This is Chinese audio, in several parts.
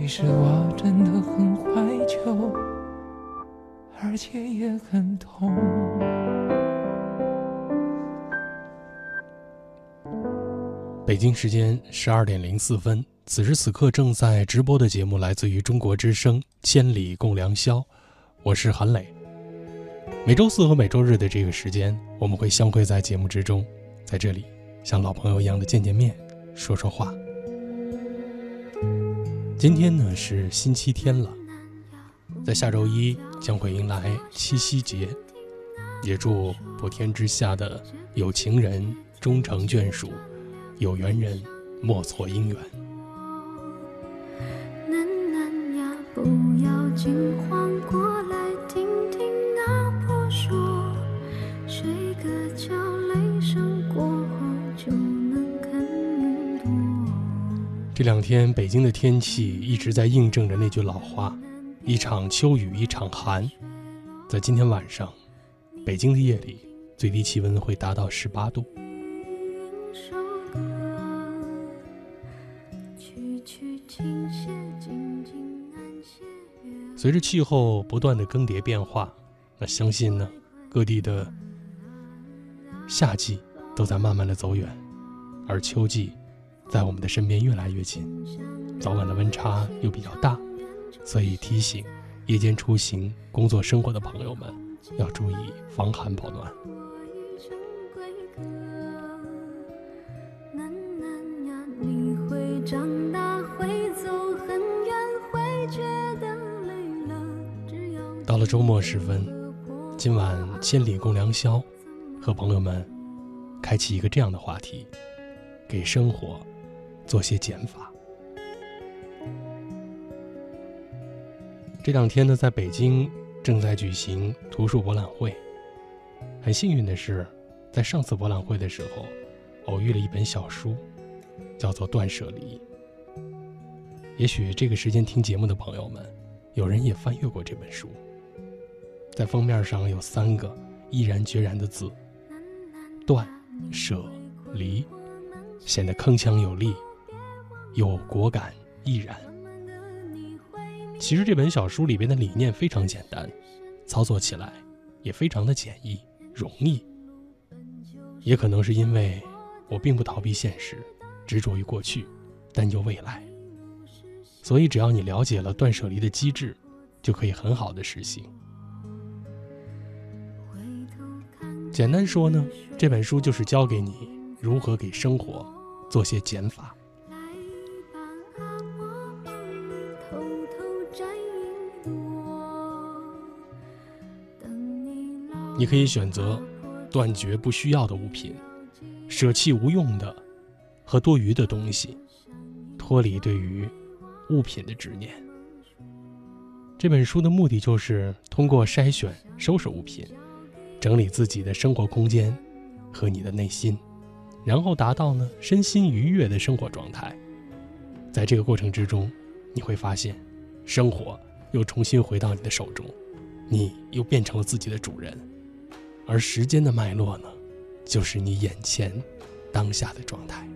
其实我真的很怀旧，而且也很痛。北京时间十二点零四分，此时此刻正在直播的节目来自于中国之声《千里共良宵》，我是韩磊。每周四和每周日的这个时间，我们会相会在节目之中，在这里像老朋友一样的见见面，说说话。今天呢是星期天了，在下周一将会迎来七夕节，也祝普天之下的有情人终成眷属。有缘人莫错姻缘。楠楠呀，不要惊慌，这两天北京的天气一直在印证着那句老话：一场秋雨一场寒。在今天晚上，北京的夜里最低气温会达到十八度。随着气候不断的更迭变化，那相信呢，各地的夏季都在慢慢的走远，而秋季在我们的身边越来越近，早晚的温差又比较大，所以提醒夜间出行、工作生活的朋友们要注意防寒保暖。到了周末时分，今晚千里共良宵，和朋友们开启一个这样的话题：给生活做些减法。这两天呢，在北京正在举行图书博览会。很幸运的是，在上次博览会的时候，偶遇了一本小书，叫做《断舍离》。也许这个时间听节目的朋友们，有人也翻阅过这本书。在封面上有三个毅然决然的字：断、舍、离，显得铿锵有力，有果敢毅然。其实这本小书里边的理念非常简单，操作起来也非常的简易容易。也可能是因为我并不逃避现实，执着于过去，担忧未来，所以只要你了解了断舍离的机制，就可以很好的实行。简单说呢，这本书就是教给你如何给生活做些减法。你可以选择断绝不需要的物品，舍弃无用的和多余的东西，脱离对于物品的执念。这本书的目的就是通过筛选、收拾物品。整理自己的生活空间和你的内心，然后达到呢身心愉悦的生活状态。在这个过程之中，你会发现，生活又重新回到你的手中，你又变成了自己的主人。而时间的脉络呢，就是你眼前当下的状态。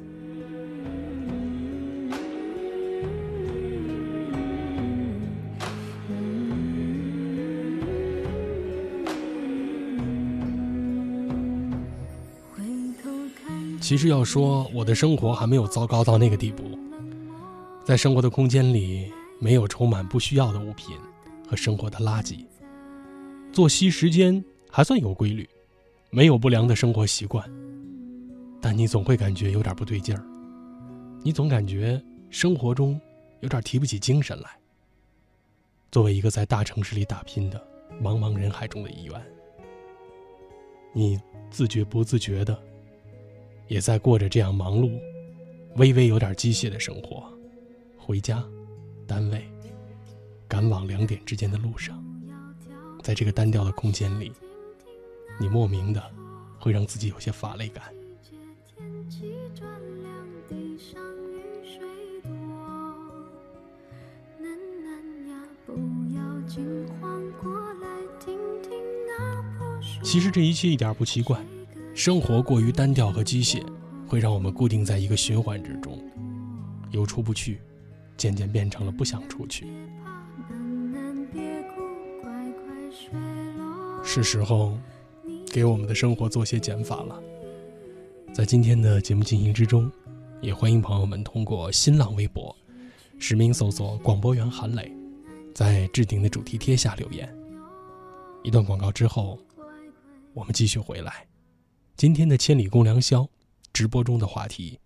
其实要说，我的生活还没有糟糕到那个地步。在生活的空间里，没有充满不需要的物品和生活的垃圾。作息时间还算有规律，没有不良的生活习惯。但你总会感觉有点不对劲儿，你总感觉生活中有点提不起精神来。作为一个在大城市里打拼的茫茫人海中的一员，你自觉不自觉的。也在过着这样忙碌、微微有点机械的生活，回家、单位、赶往两点之间的路上，在这个单调的空间里，你莫名的会让自己有些乏累感。其实这一切一点不奇怪。生活过于单调和机械，会让我们固定在一个循环之中，有出不去，渐渐变成了不想出去。是时候给我们的生活做些减法了。在今天的节目进行之中，也欢迎朋友们通过新浪微博实名搜索“广播员韩磊”，在置顶的主题贴下留言。一段广告之后，我们继续回来。今天的千里共良宵直播中的话题：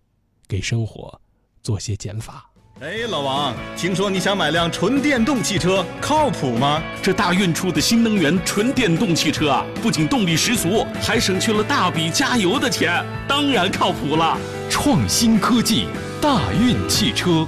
给生活做些减法。哎，老王，听说你想买辆纯电动汽车，靠谱吗？这大运出的新能源纯电动汽车啊，不仅动力十足，还省去了大笔加油的钱，当然靠谱了。创新科技，大运汽车。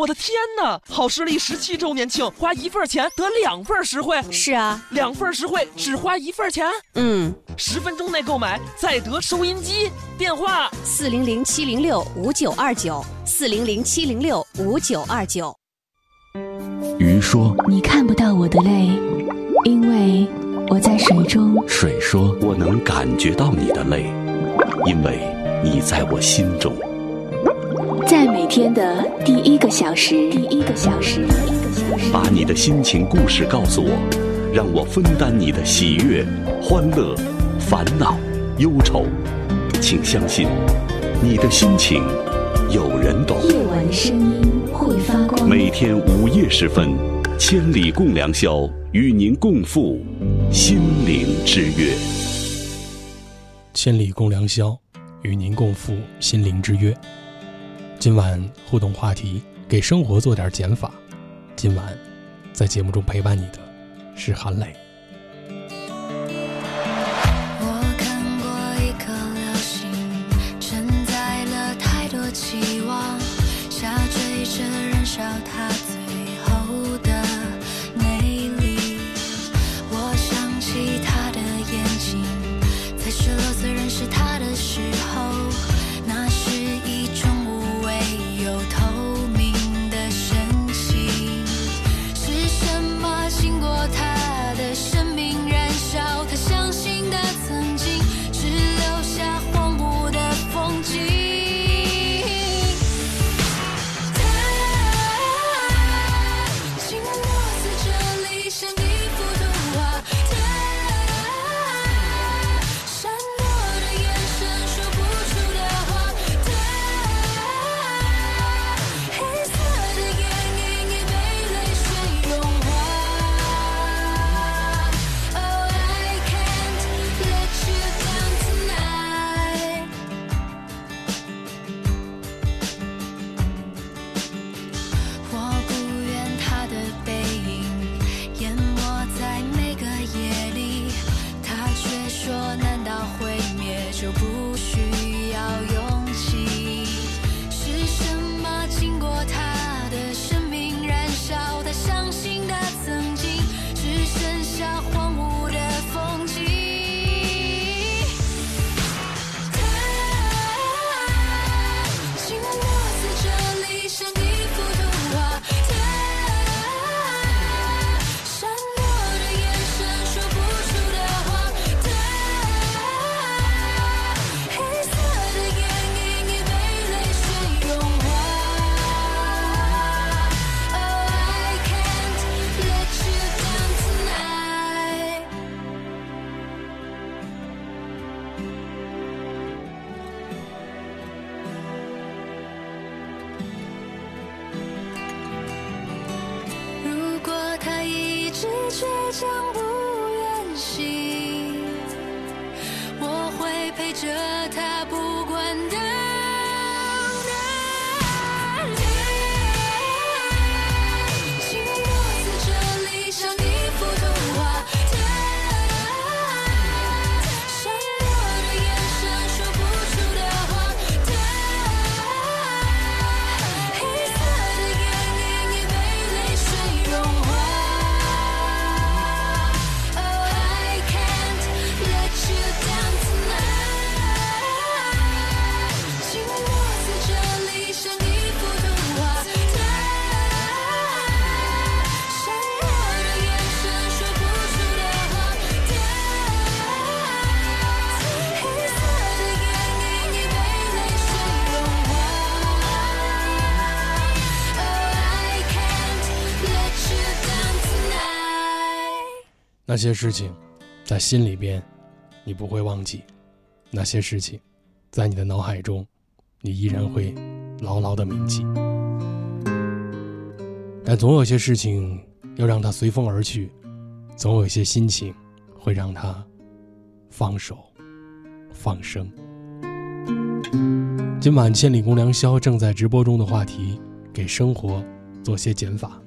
我的天哪！好视力十七周年庆，花一份钱得两份实惠。是啊，两份实惠只花一份钱。嗯，十分钟内购买再得收音机。电话：四零零七零六五九二九，四零零七零六五九二九。鱼说：“你看不到我的泪，因为我在水中。”水说：“我能感觉到你的泪，因为你在我心中。”天的第一个小时，第一个小时，第一个小时，把你的心情故事告诉我，让我分担你的喜悦、欢乐、烦恼、忧愁。请相信，你的心情有人懂。夜晚的声音会发光。每天午夜时分，千里共良宵，与您共赴心灵之约。千里共良宵，与您共赴心灵之约。今晚互动话题：给生活做点减法。今晚在节目中陪伴你的是韩磊。我看过一颗流星，承载了太多期望，下坠着燃烧它最后的美丽。我想起他的眼睛，在十六岁认识他的时候，那些事情，在心里边，你不会忘记；那些事情，在你的脑海中，你依然会牢牢的铭记。但总有些事情要让它随风而去，总有一些心情会让它放手、放生。今晚千里共良宵正在直播中的话题：给生活做些减法。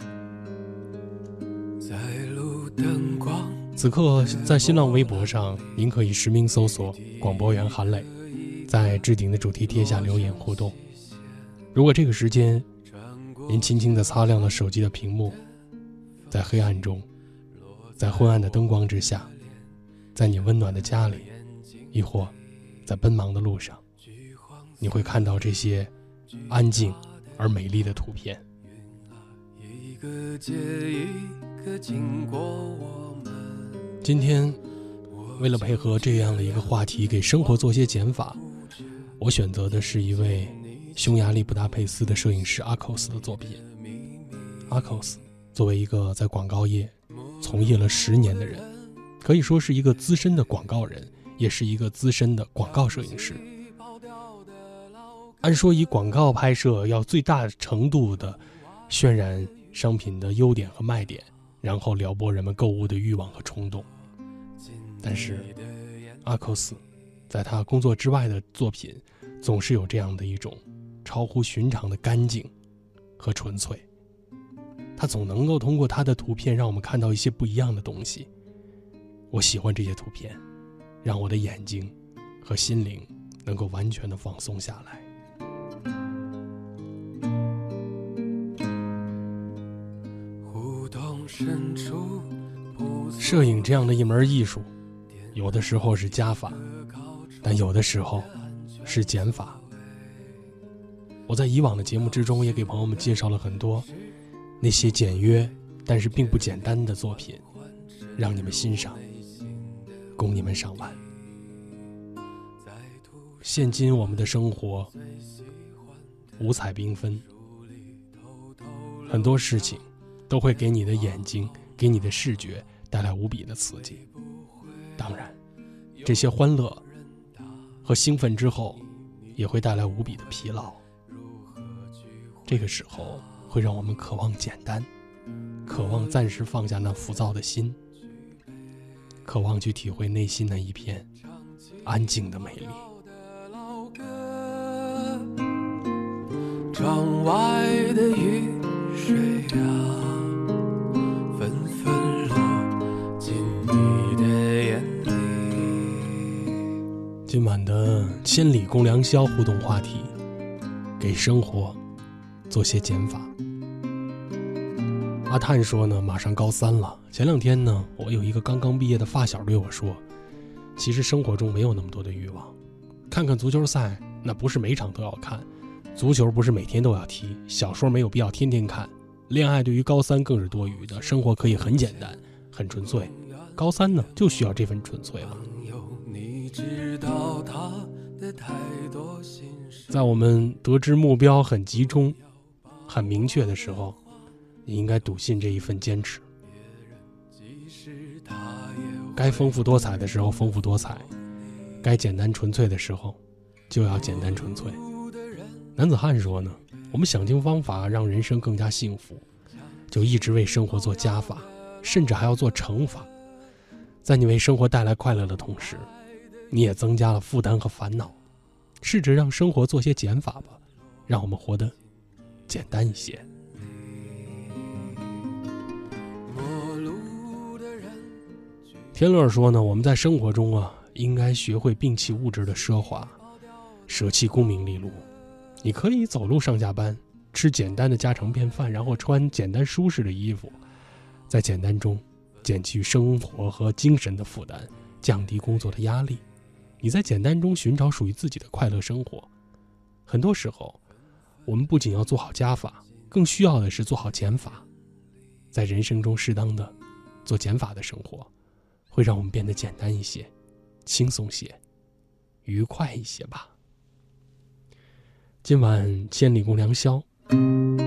在路灯此刻在新浪微博上，您可以实名搜索“广播员韩磊”，在置顶的主题贴下留言互动。如果这个时间，您轻轻地擦亮了手机的屏幕，在黑暗中，在昏暗的灯光之下，在你温暖的家里，亦或在奔忙的路上。你会看到这些安静而美丽的图片。一个接一个经过我今天，为了配合这样的一个话题，给生活做些减法，我选择的是一位匈牙利布达佩斯的摄影师阿寇斯的作品。阿寇斯作为一个在广告业从业了十年的人，可以说是一个资深的广告人，也是一个资深的广告摄影师。按说，以广告拍摄要最大程度的渲染商品的优点和卖点，然后撩拨人们购物的欲望和冲动。但是，阿克斯在他工作之外的作品，总是有这样的一种超乎寻常的干净和纯粹。他总能够通过他的图片，让我们看到一些不一样的东西。我喜欢这些图片，让我的眼睛和心灵能够完全的放松下来。摄影这样的一门艺术，有的时候是加法，但有的时候是减法。我在以往的节目之中也给朋友们介绍了很多那些简约但是并不简单的作品，让你们欣赏，供你们赏玩。现今我们的生活五彩缤纷，很多事情。都会给你的眼睛、给你的视觉带来无比的刺激。当然，这些欢乐和兴奋之后，也会带来无比的疲劳。这个时候，会让我们渴望简单，渴望暂时放下那浮躁的心，渴望去体会内心那一片安静的美丽。窗外今晚的千里共良宵互动话题：给生活做些减法。阿探说呢，马上高三了。前两天呢，我有一个刚刚毕业的发小对我说：“其实生活中没有那么多的欲望，看看足球赛，那不是每场都要看；足球不是每天都要踢；小说没有必要天天看；恋爱对于高三更是多余的。生活可以很简单，很纯粹。高三呢，就需要这份纯粹了了。”在我们得知目标很集中、很明确的时候，你应该笃信这一份坚持。该丰富多彩的时候丰富多彩，该简单纯粹的时候就要简单纯粹。男子汉说呢：“我们想尽方法让人生更加幸福，就一直为生活做加法，甚至还要做乘法。在你为生活带来快乐的同时。”你也增加了负担和烦恼，试着让生活做些减法吧，让我们活得简单一些。天乐说呢，我们在生活中啊，应该学会摒弃物质的奢华，舍弃功名利禄。你可以走路上下班，吃简单的家常便饭，然后穿简单舒适的衣服，在简单中减去生活和精神的负担，降低工作的压力。你在简单中寻找属于自己的快乐生活。很多时候，我们不仅要做好加法，更需要的是做好减法。在人生中适当的做减法的生活，会让我们变得简单一些、轻松些、愉快一些吧。今晚千里共良宵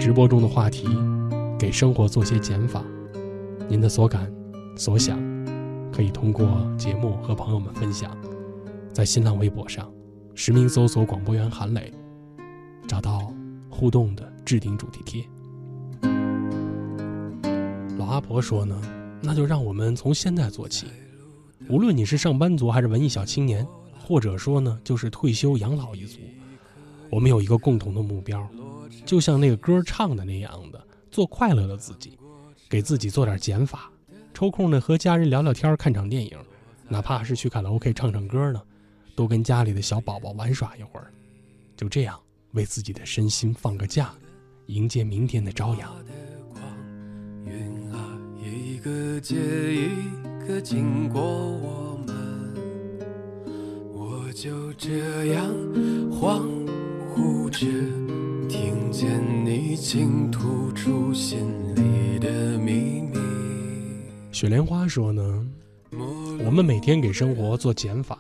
直播中的话题：给生活做些减法。您的所感、所想，可以通过节目和朋友们分享，在新浪微博上实名搜索“广播员韩磊”，找到互动的置顶主题贴。老阿婆说呢，那就让我们从现在做起，无论你是上班族还是文艺小青年，或者说呢就是退休养老一族，我们有一个共同的目标，就像那个歌唱的那样的，做快乐的自己，给自己做点减法。抽空呢和家人聊聊天，看场电影，哪怕是去卡拉 OK 唱唱歌呢，多跟家里的小宝宝玩耍一会儿，就这样为自己的身心放个假，迎接明天的朝阳。云啊，一个接一个经过我们，我就这样恍惚着，听见你倾吐出心里的秘密。雪莲花说呢，我们每天给生活做减法，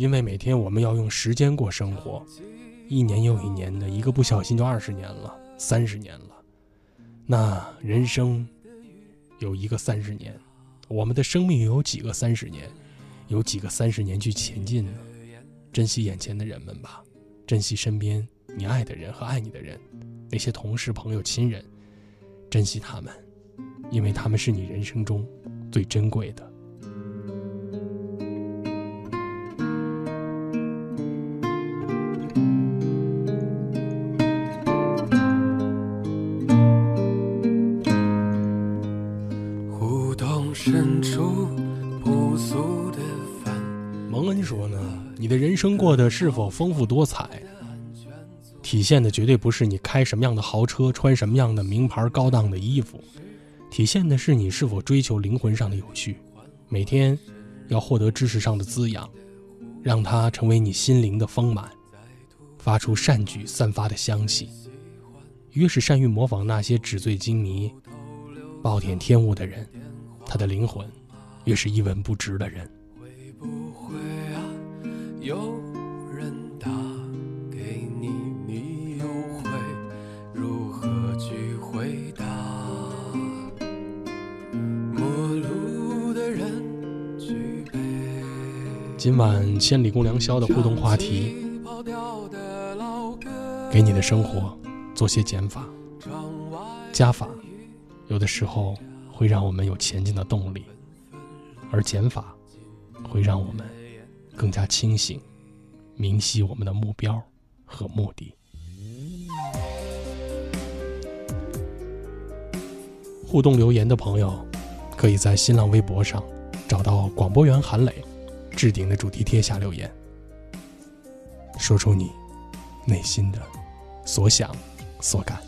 因为每天我们要用时间过生活，一年又一年的，一个不小心就二十年了，三十年了。那人生有一个三十年，我们的生命有几个三十年？有几个三十年去前进呢？珍惜眼前的人们吧，珍惜身边你爱的人和爱你的人，那些同事、朋友、亲人，珍惜他们。因为他们是你人生中最珍贵的。过得是否丰富多彩，体现的绝对不是你开什么样的豪车，穿什么样的名牌高档的衣服。体现的是你是否追求灵魂上的有序，每天要获得知识上的滋养，让它成为你心灵的丰满，发出善举散发的香气。越是善于模仿那些纸醉金迷、暴殄天物的人，他的灵魂越是一文不值的人。会不会啊？有今晚千里共良宵的互动话题，给你的生活做些减法、加法，有的时候会让我们有前进的动力，而减法会让我们更加清醒，明晰我们的目标和目的。互动留言的朋友，可以在新浪微博上找到广播员韩磊。置顶的主题贴下留言，说出你内心的所想所感。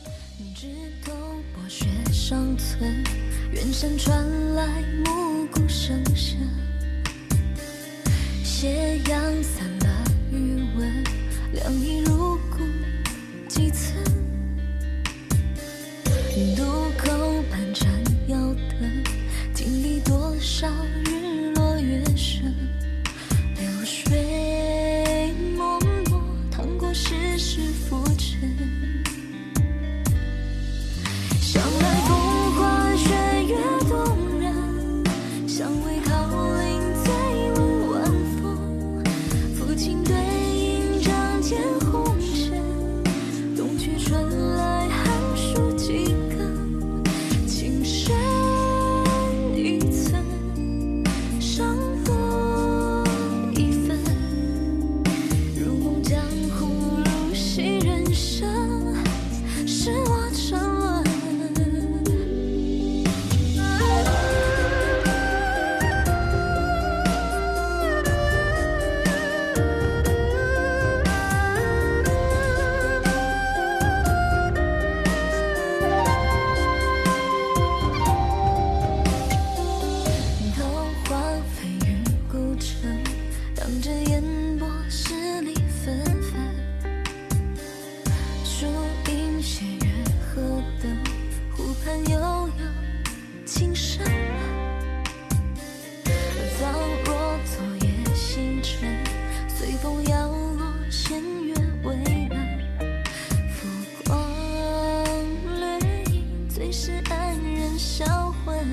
枝头薄雪尚存，远山传来暮鼓声声。斜阳散了余温，凉意入骨几寸。渡口半盏摇灯，经历多少日人销魂。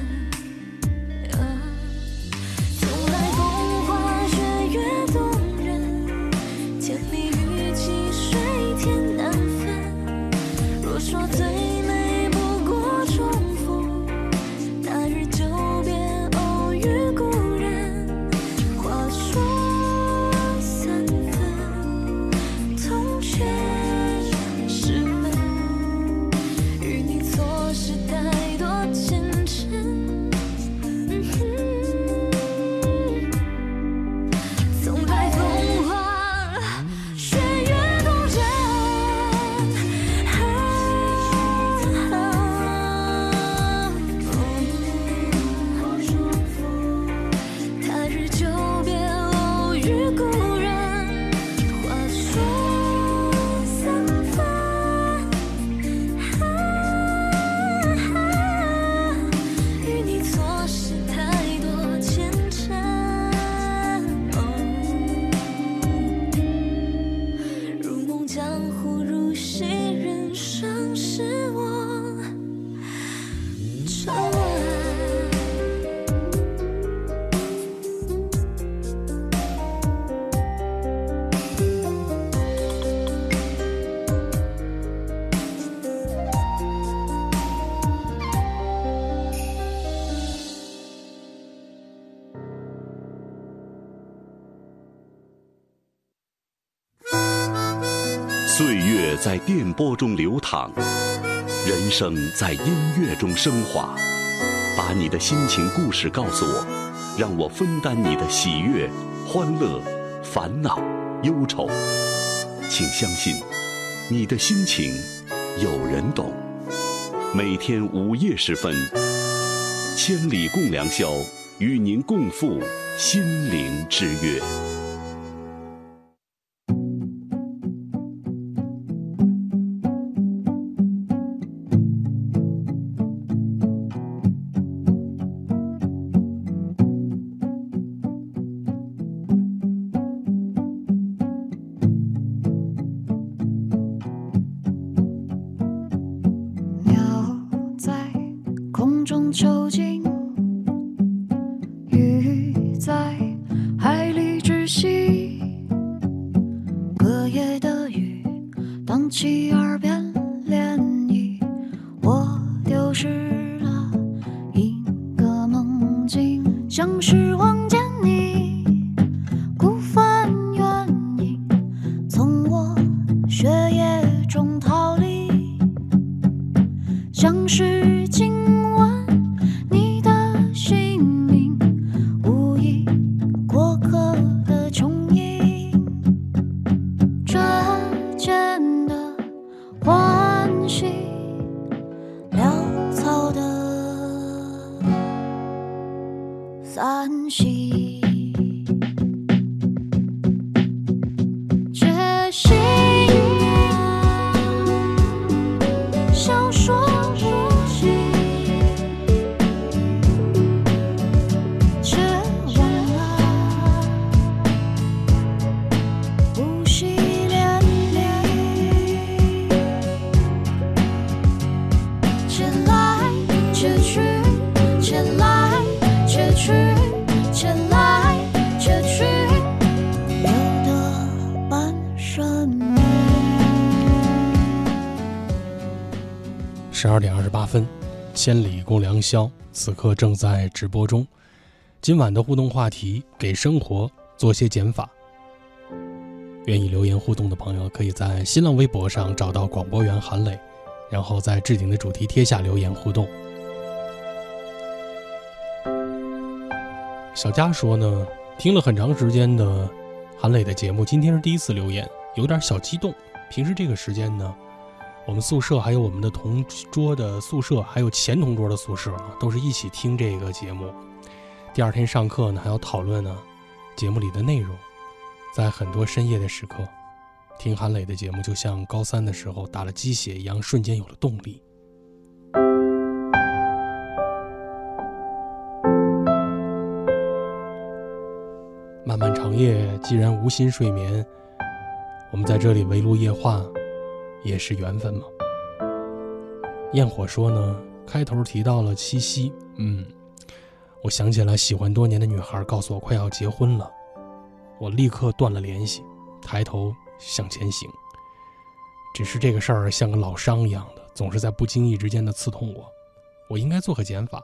在电波中流淌，人生在音乐中升华。把你的心情故事告诉我，让我分担你的喜悦、欢乐、烦恼、忧愁。请相信，你的心情有人懂。每天午夜时分，千里共良宵，与您共赴心灵之约。里共良宵，此刻正在直播中。今晚的互动话题：给生活做些减法。愿意留言互动的朋友，可以在新浪微博上找到广播员韩磊，然后在置顶的主题贴下留言互动。小佳说呢，听了很长时间的韩磊的节目，今天是第一次留言，有点小激动。平时这个时间呢？我们宿舍还有我们的同桌的宿舍，还有前同桌的宿舍，都是一起听这个节目。第二天上课呢，还要讨论呢节目里的内容。在很多深夜的时刻，听韩磊的节目，就像高三的时候打了鸡血一样，瞬间有了动力。漫漫长夜，既然无心睡眠，我们在这里围炉夜话。也是缘分吗？焰火说呢，开头提到了七夕，嗯，我想起了喜欢多年的女孩告诉我快要结婚了，我立刻断了联系，抬头向前行。只是这个事儿像个老伤一样的，总是在不经意之间的刺痛我。我应该做个减法，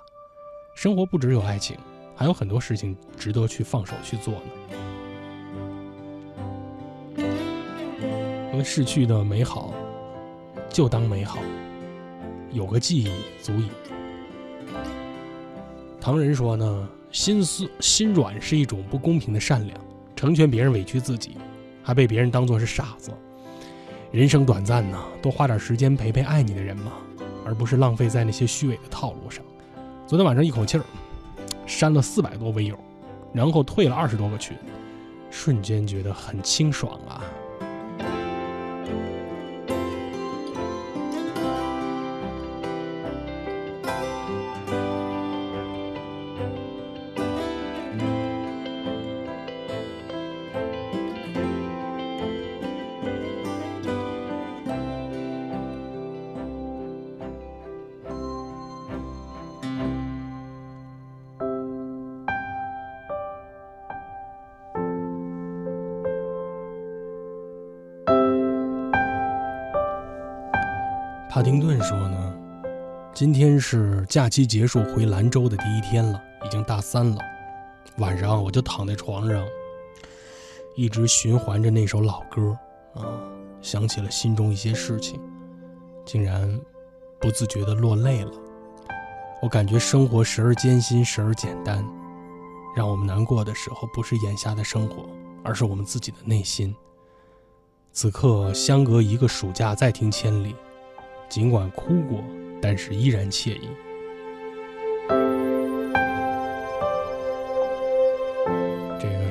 生活不只有爱情，还有很多事情值得去放手去做呢。因为逝去的美好。就当美好，有个记忆足矣。唐人说呢，心思心软是一种不公平的善良，成全别人委屈自己，还被别人当作是傻子。人生短暂呢，多花点时间陪陪爱你的人嘛，而不是浪费在那些虚伪的套路上。昨天晚上一口气儿删了四百多微友，然后退了二十多个群，瞬间觉得很清爽啊。假期结束回兰州的第一天了，已经大三了。晚上我就躺在床上，一直循环着那首老歌啊，想起了心中一些事情，竟然不自觉地落泪了。我感觉生活时而艰辛，时而简单。让我们难过的时候，不是眼下的生活，而是我们自己的内心。此刻相隔一个暑假，再听千里，尽管哭过，但是依然惬意。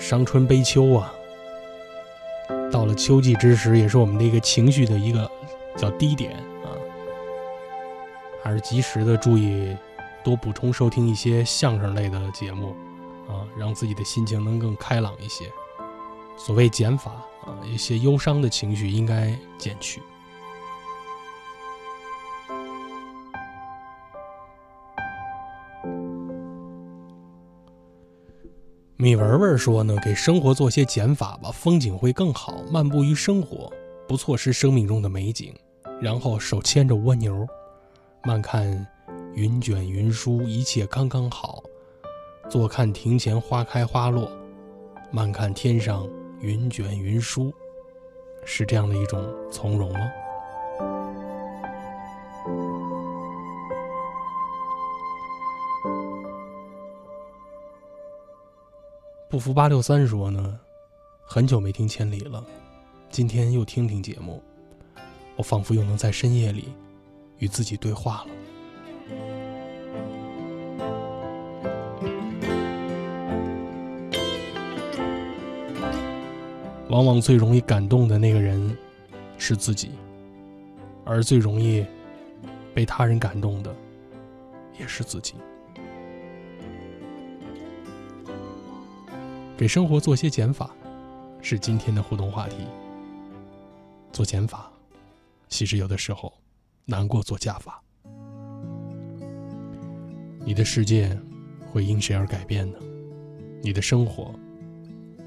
伤春悲秋啊，到了秋季之时，也是我们的一个情绪的一个叫低点啊，还是及时的注意。多补充收听一些相声类的节目，啊，让自己的心情能更开朗一些。所谓减法啊，一些忧伤的情绪应该减去。米文文说呢，给生活做些减法吧，风景会更好。漫步于生活，不错失生命中的美景。然后手牵着蜗牛，慢看。云卷云舒，一切刚刚好。坐看庭前花开花落，慢看天上云卷云舒，是这样的一种从容吗？不服八六三说呢，很久没听千里了，今天又听听节目，我仿佛又能在深夜里与自己对话了。往往最容易感动的那个人是自己，而最容易被他人感动的也是自己。给生活做些减法，是今天的互动话题。做减法，其实有的时候难过做加法。你的世界会因谁而改变呢？你的生活。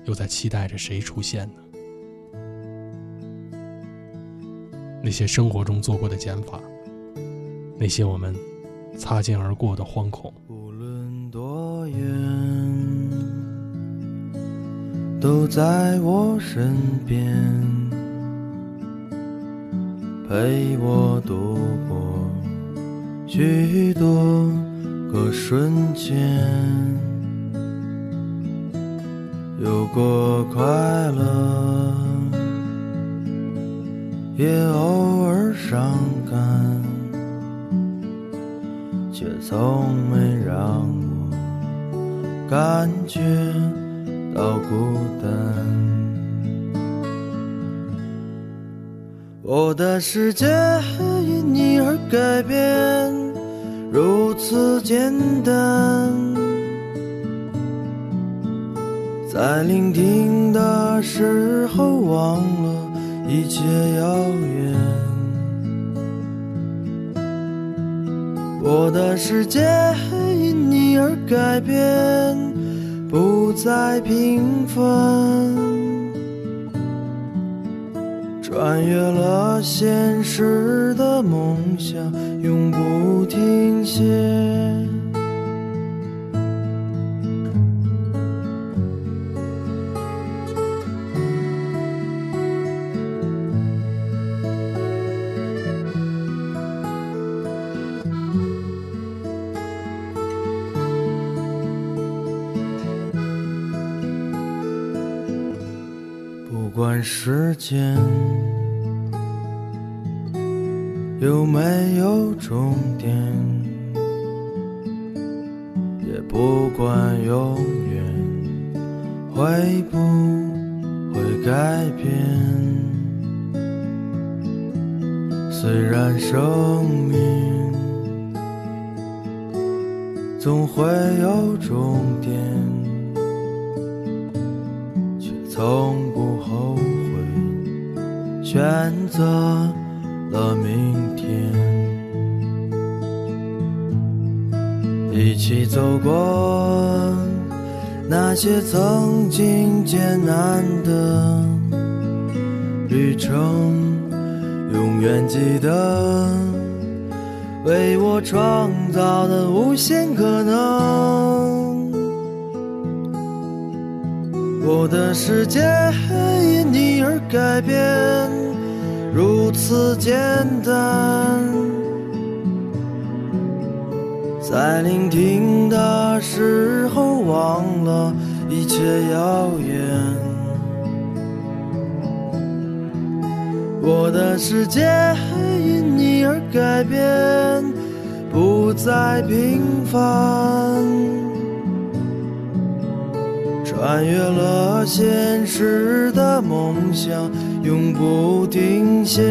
又在期待着谁出现呢？那些生活中做过的减法，那些我们擦肩而过的惶恐，无论多远，都在我身边，陪我度过许多个瞬间。有过快乐，也偶尔伤感，却从没让我感觉到孤单。我的世界因你而改变，如此简单。在聆听的时候，忘了一切遥远。我的世界因你而改变，不再平凡。穿越了现实的梦想，永不停歇。时间有没有终点，也不管永远会不会改变。虽然生命总会有终点，却从不。选择了明天，一起走过那些曾经艰难的旅程，永远记得为我创造的无限可能。我的世界因你而改变，如此简单。在聆听的时候，忘了一切遥远。我的世界因你而改变，不再平凡。穿越了现实的梦想，永不停歇。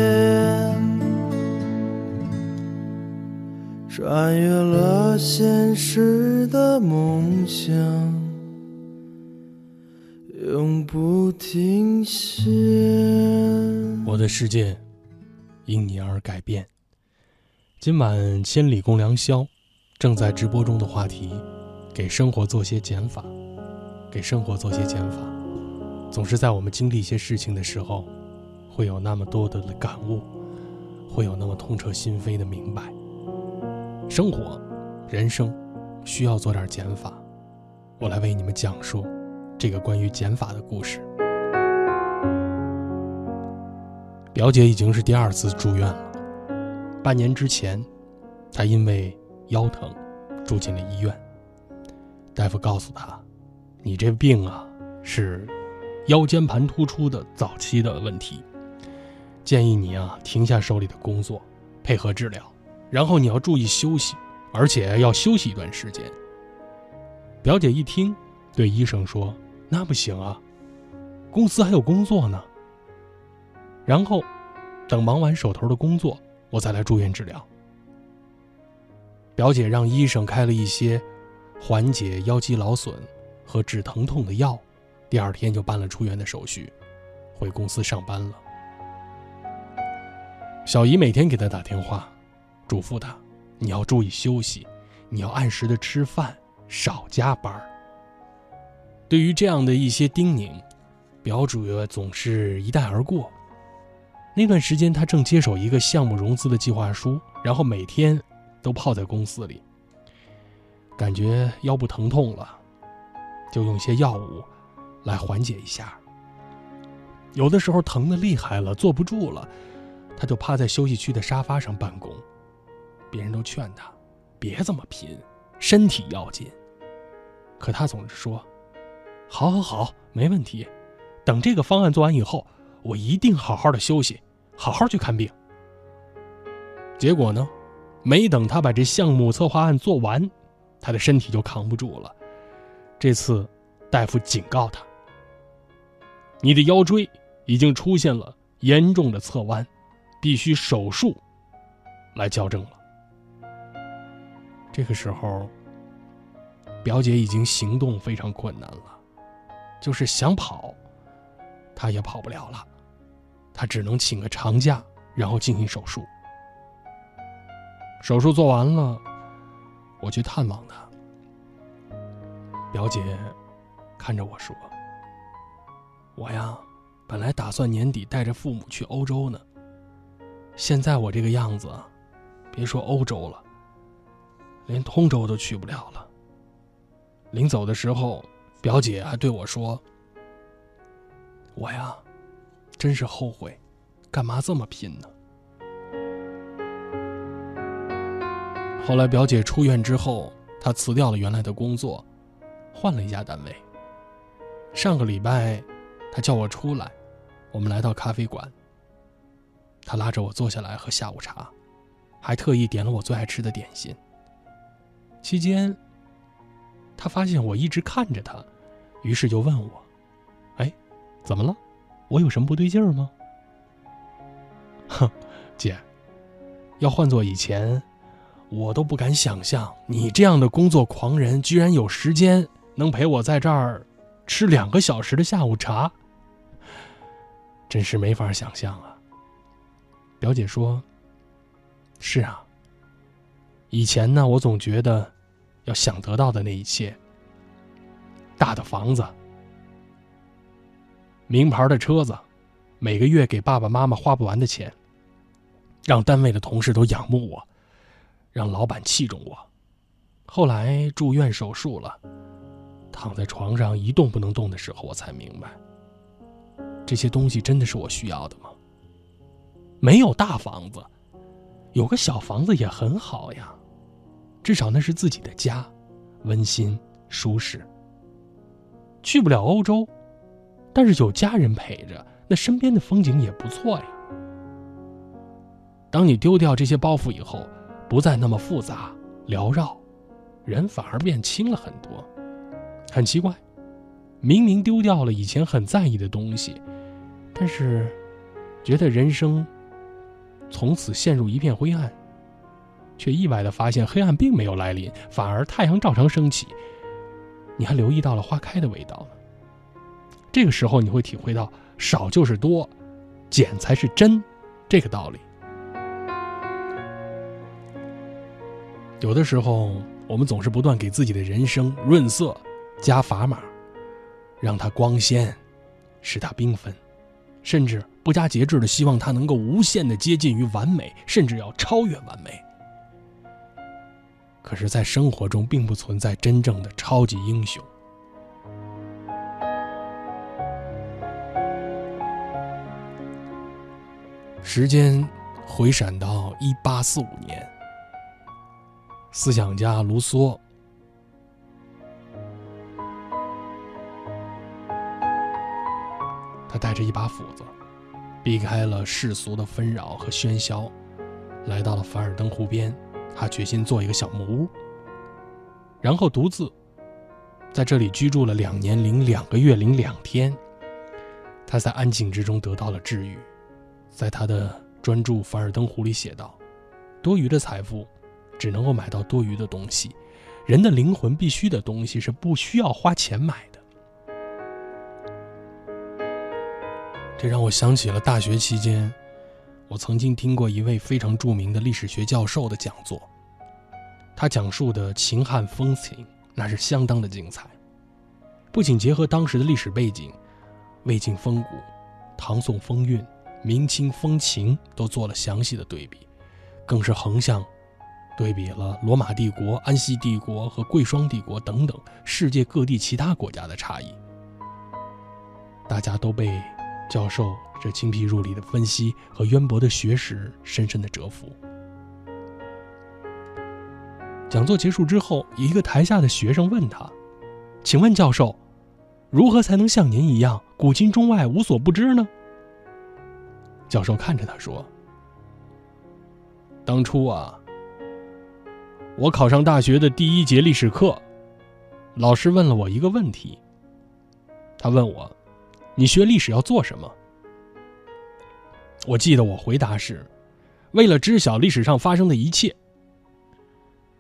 穿越了现实的梦想，永不停歇。我的世界因你而改变。今晚千里共良宵，正在直播中的话题：给生活做些减法。给生活做些减法，总是在我们经历一些事情的时候，会有那么多的感悟，会有那么痛彻心扉的明白。生活，人生，需要做点减法。我来为你们讲述这个关于减法的故事。表姐已经是第二次住院了，半年之前，她因为腰疼住进了医院。大夫告诉她。你这病啊，是腰间盘突出的早期的问题，建议你啊停下手里的工作，配合治疗，然后你要注意休息，而且要休息一段时间。表姐一听，对医生说：“那不行啊，公司还有工作呢。然后等忙完手头的工作，我再来住院治疗。”表姐让医生开了一些缓解腰肌劳损。和止疼痛的药，第二天就办了出院的手续，回公司上班了。小姨每天给他打电话，嘱咐他：“你要注意休息，你要按时的吃饭，少加班。”对于这样的一些叮咛，表主总是一带而过。那段时间，他正接手一个项目融资的计划书，然后每天都泡在公司里，感觉腰部疼痛了。就用一些药物来缓解一下。有的时候疼的厉害了，坐不住了，他就趴在休息区的沙发上办公。别人都劝他别这么拼，身体要紧。可他总是说：“好好好，没问题。等这个方案做完以后，我一定好好的休息，好好去看病。”结果呢，没等他把这项目策划案做完，他的身体就扛不住了。这次，大夫警告他：“你的腰椎已经出现了严重的侧弯，必须手术来矫正了。”这个时候，表姐已经行动非常困难了，就是想跑，她也跑不了了，她只能请个长假，然后进行手术。手术做完了，我去探望她。表姐看着我说：“我呀，本来打算年底带着父母去欧洲呢。现在我这个样子，别说欧洲了，连通州都去不了了。临走的时候，表姐还对我说：‘我呀，真是后悔，干嘛这么拼呢？’后来表姐出院之后，她辞掉了原来的工作。”换了一家单位。上个礼拜，他叫我出来，我们来到咖啡馆。他拉着我坐下来喝下午茶，还特意点了我最爱吃的点心。期间，他发现我一直看着他，于是就问我：“哎，怎么了？我有什么不对劲儿吗？”哼，姐，要换做以前，我都不敢想象你这样的工作狂人居然有时间。能陪我在这儿吃两个小时的下午茶，真是没法想象啊。表姐说：“是啊，以前呢，我总觉得要想得到的那一切，大的房子、名牌的车子，每个月给爸爸妈妈花不完的钱，让单位的同事都仰慕我，让老板器重我。后来住院手术了。”躺在床上一动不能动的时候，我才明白，这些东西真的是我需要的吗？没有大房子，有个小房子也很好呀，至少那是自己的家，温馨舒适。去不了欧洲，但是有家人陪着，那身边的风景也不错呀。当你丢掉这些包袱以后，不再那么复杂缭绕，人反而变轻了很多。很奇怪，明明丢掉了以前很在意的东西，但是觉得人生从此陷入一片灰暗，却意外的发现黑暗并没有来临，反而太阳照常升起。你还留意到了花开的味道呢。这个时候你会体会到少就是多，减才是真，这个道理。有的时候，我们总是不断给自己的人生润色。加砝码，让它光鲜，使它缤纷，甚至不加节制的希望它能够无限的接近于完美，甚至要超越完美。可是，在生活中并不存在真正的超级英雄。时间回闪到一八四五年，思想家卢梭。他带着一把斧子，避开了世俗的纷扰和喧嚣，来到了凡尔登湖边。他决心做一个小木屋，然后独自在这里居住了两年零两个月零两天。他在安静之中得到了治愈，在他的专著《凡尔登湖》里写道：“多余的财富只能够买到多余的东西，人的灵魂必须的东西是不需要花钱买的。”这让我想起了大学期间，我曾经听过一位非常著名的历史学教授的讲座。他讲述的秦汉风情那是相当的精彩，不仅结合当时的历史背景，魏晋风骨、唐宋风韵、明清风情都做了详细的对比，更是横向对比了罗马帝国、安息帝国和贵霜帝国等等世界各地其他国家的差异。大家都被。教授这精辟入理的分析和渊博的学识深深的折服。讲座结束之后，一个台下的学生问他：“请问教授，如何才能像您一样古今中外无所不知呢？”教授看着他说：“当初啊，我考上大学的第一节历史课，老师问了我一个问题。他问我。”你学历史要做什么？我记得我回答是，为了知晓历史上发生的一切。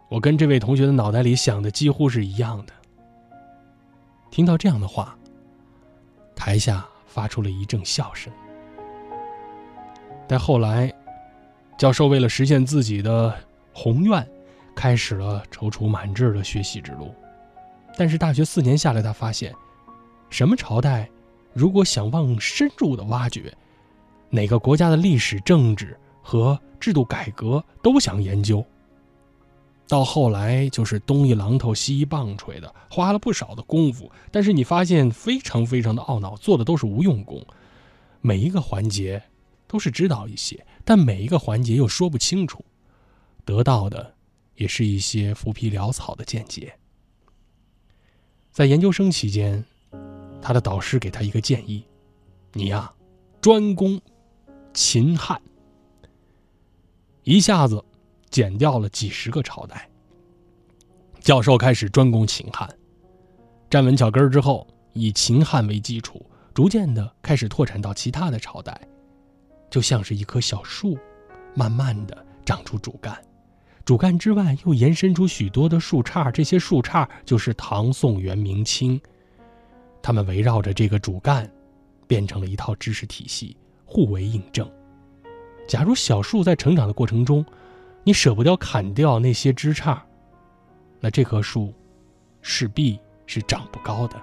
我跟这位同学的脑袋里想的几乎是一样的。听到这样的话，台下发出了一阵笑声。但后来，教授为了实现自己的宏愿，开始了踌躇满志的学习之路。但是大学四年下来，他发现，什么朝代？如果想往深入的挖掘，哪个国家的历史、政治和制度改革都想研究。到后来就是东一榔头西一棒槌的，花了不少的功夫，但是你发现非常非常的懊恼，做的都是无用功。每一个环节都是知道一些，但每一个环节又说不清楚，得到的也是一些浮皮潦草的见解。在研究生期间。他的导师给他一个建议：“你呀，专攻秦汉，一下子减掉了几十个朝代。”教授开始专攻秦汉，站稳脚跟之后，以秦汉为基础，逐渐的开始拓展到其他的朝代，就像是一棵小树，慢慢的长出主干，主干之外又延伸出许多的树杈，这些树杈就是唐、宋、元、明清。他们围绕着这个主干，变成了一套知识体系，互为印证。假如小树在成长的过程中，你舍不得砍掉那些枝杈，那这棵树势必是长不高的。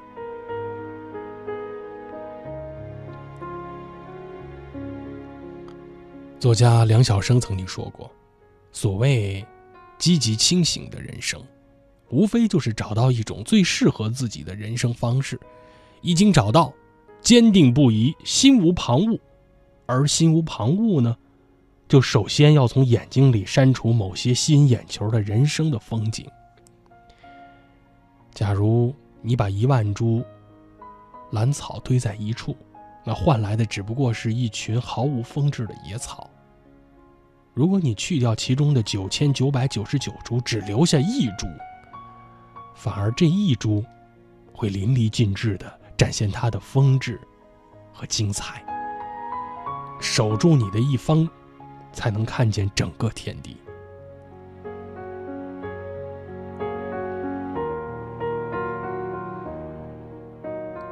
作家梁晓声曾经说过：“所谓积极清醒的人生，无非就是找到一种最适合自己的人生方式。已经找到，坚定不移，心无旁骛。而心无旁骛呢，就首先要从眼睛里删除某些吸引眼球的人生的风景。假如你把一万株兰草堆在一处，那换来的只不过是一群毫无风致的野草。如果你去掉其中的九千九百九十九株，只留下一株，反而这一株会淋漓尽致的展现它的风致和精彩。守住你的一方，才能看见整个天地。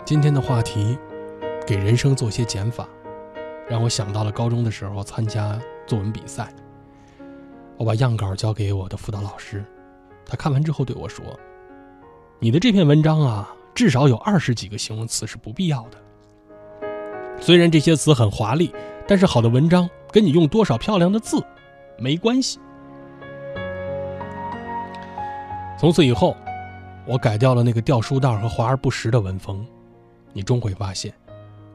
今天的话题，给人生做些减法，让我想到了高中的时候参加作文比赛。我把样稿交给我的辅导老师，他看完之后对我说：“你的这篇文章啊，至少有二十几个形容词是不必要的。虽然这些词很华丽，但是好的文章跟你用多少漂亮的字没关系。”从此以后，我改掉了那个掉书袋和华而不实的文风。你终会发现，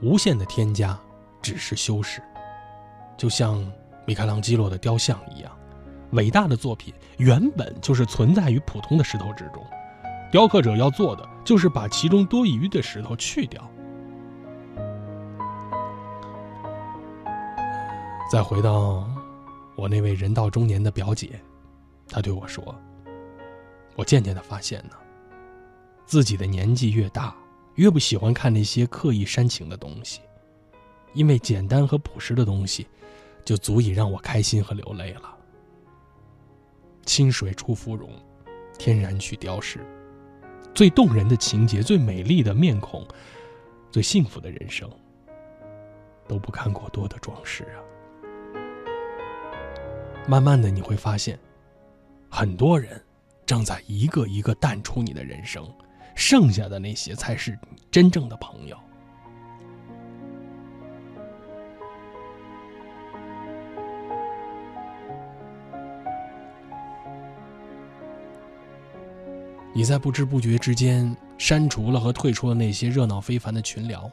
无限的添加只是修饰，就像米开朗基罗的雕像一样。伟大的作品原本就是存在于普通的石头之中，雕刻者要做的就是把其中多余的石头去掉。再回到我那位人到中年的表姐，她对我说：“我渐渐的发现呢，自己的年纪越大。”越不喜欢看那些刻意煽情的东西，因为简单和朴实的东西，就足以让我开心和流泪了。清水出芙蓉，天然去雕饰，最动人的情节，最美丽的面孔，最幸福的人生，都不看过多的装饰啊。慢慢的，你会发现，很多人正在一个一个淡出你的人生。剩下的那些才是真正的朋友。你在不知不觉之间删除了和退出了那些热闹非凡的群聊，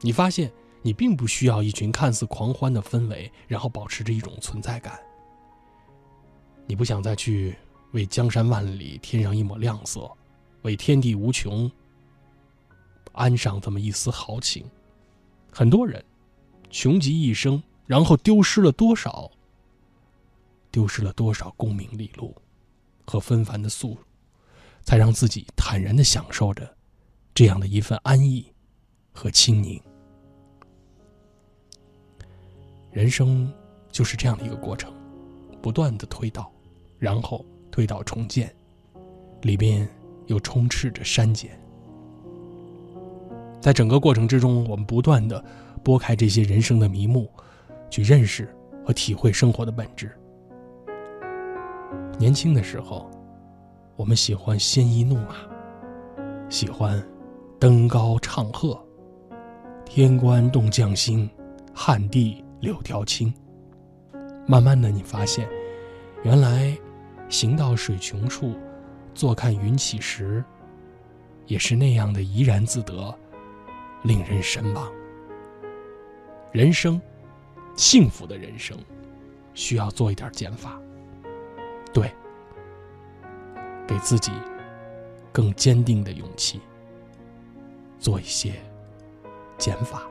你发现你并不需要一群看似狂欢的氛围，然后保持着一种存在感。你不想再去为江山万里添上一抹亮色。为天地无穷安上这么一丝豪情，很多人穷极一生，然后丢失了多少？丢失了多少功名利禄和纷繁的素，才让自己坦然的享受着这样的一份安逸和清宁？人生就是这样的一个过程，不断的推倒，然后推倒重建，里边。又充斥着删减，在整个过程之中，我们不断的拨开这些人生的迷雾，去认识和体会生活的本质。年轻的时候，我们喜欢鲜衣怒马，喜欢登高唱和，天官动将星，旱地柳条青。慢慢的，你发现，原来行到水穷处。坐看云起时，也是那样的怡然自得，令人神往。人生，幸福的人生，需要做一点减法。对，给自己更坚定的勇气，做一些减法。